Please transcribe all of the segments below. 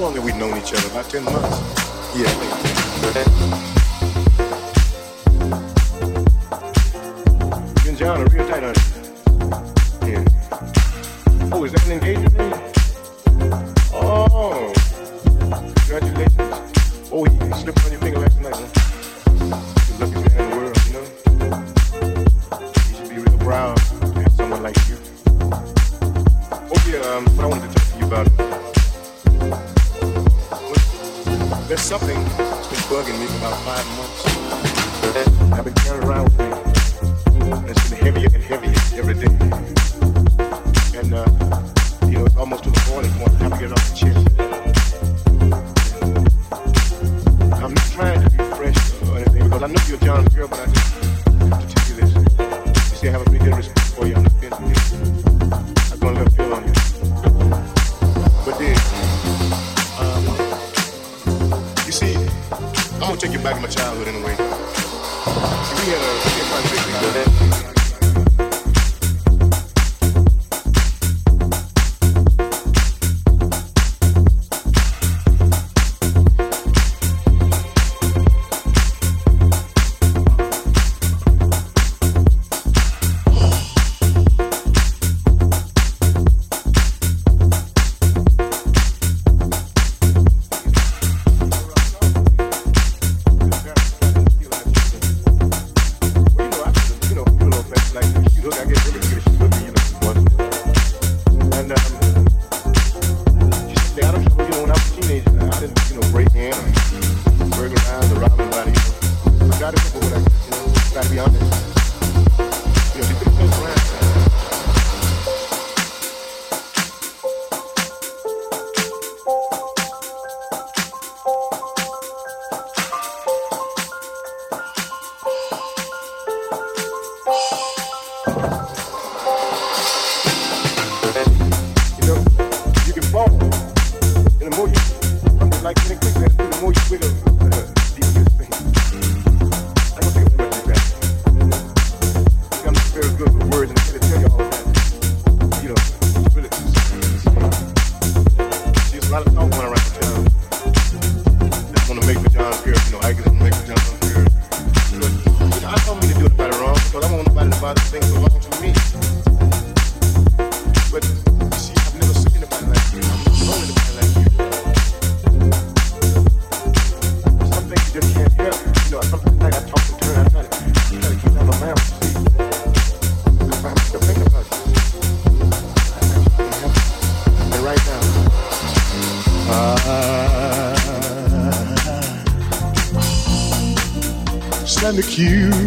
long have we known each other? About 10 months. the cue.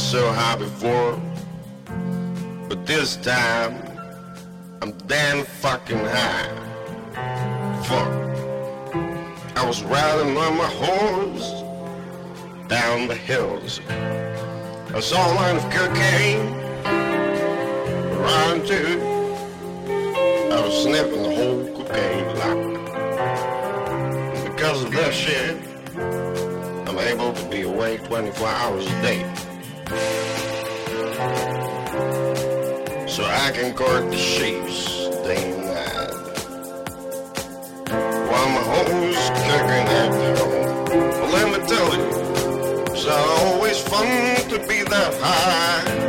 So high before, but this time I'm damn fucking high. Fuck. I was riding on my horse down the hills. I saw a line of cocaine around too. I was sniffing the whole cocaine block. Because of that shit, I'm able to be awake 24 hours a day. I can court the sheeps day and night. While my home's kicking at the home. Well, let me tell you, it's always fun to be that high.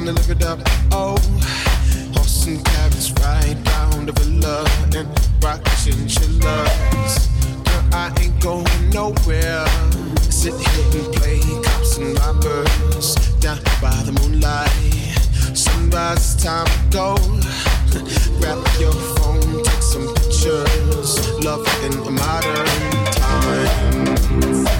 time to look it up. Oh, horse and carriage ride down the Villa and rock chinchillas. Girl, I ain't going nowhere. Sit here and play cops and robbers down by the moonlight. Sunrise, time to go. Grab your phone, take some pictures. Love in the modern times.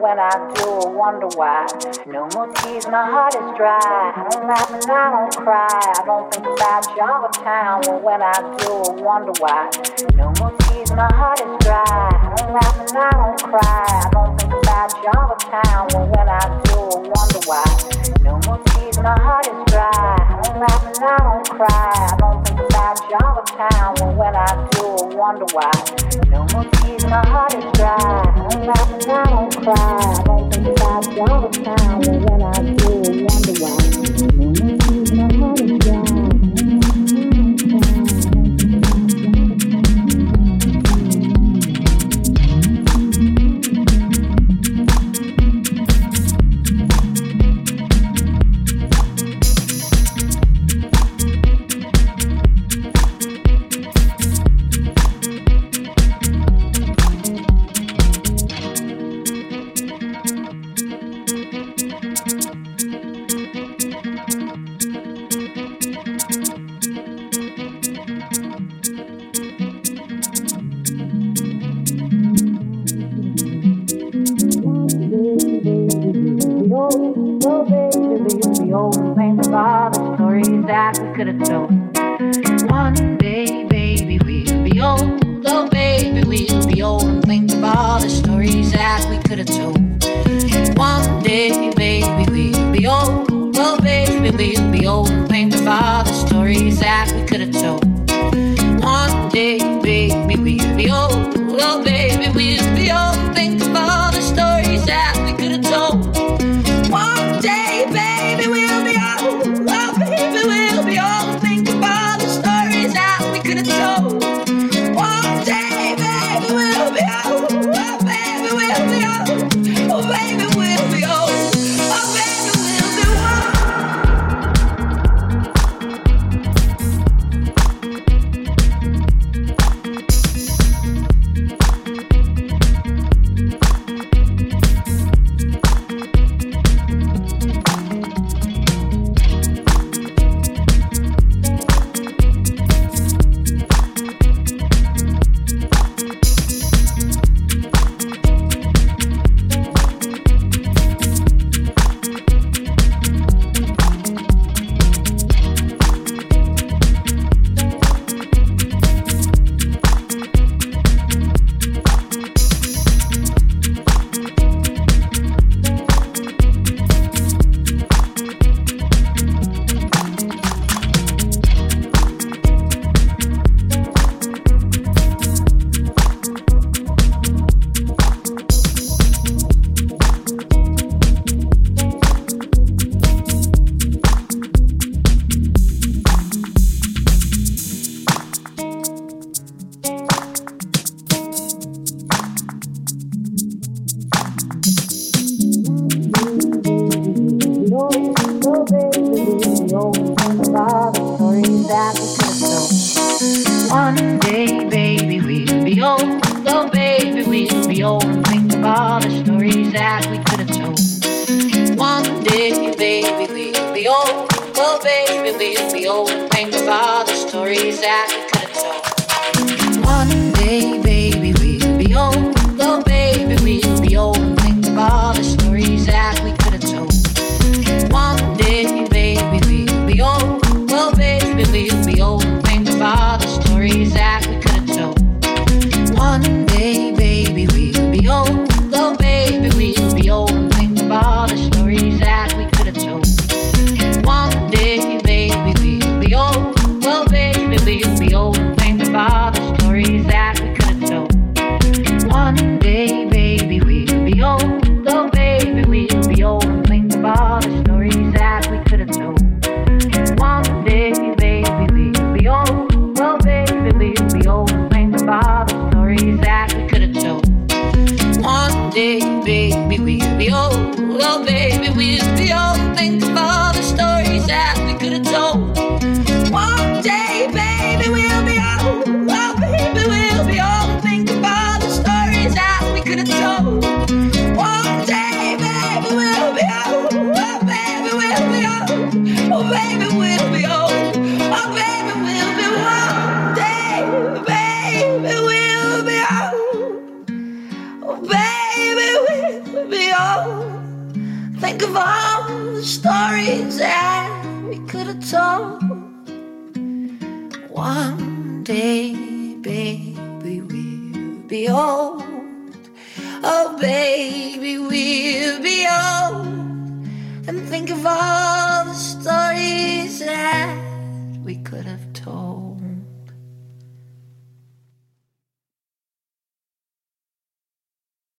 when I do, I wonder why. No more tears, my heart is dry. I don't laugh and I don't cry. I don't think about you all the time. When I do, I wonder why. No more tears, my heart is dry. I don't laugh and I don't cry. I don't think about you all the time. When I do, I wonder why. No more tears, my heart is dry. I don't laugh and I don't cry. I don't think about you all the time. When I do, I wonder why. No more tears, my heart is dry. I don't cry, I don't think I want to cry, but when I do.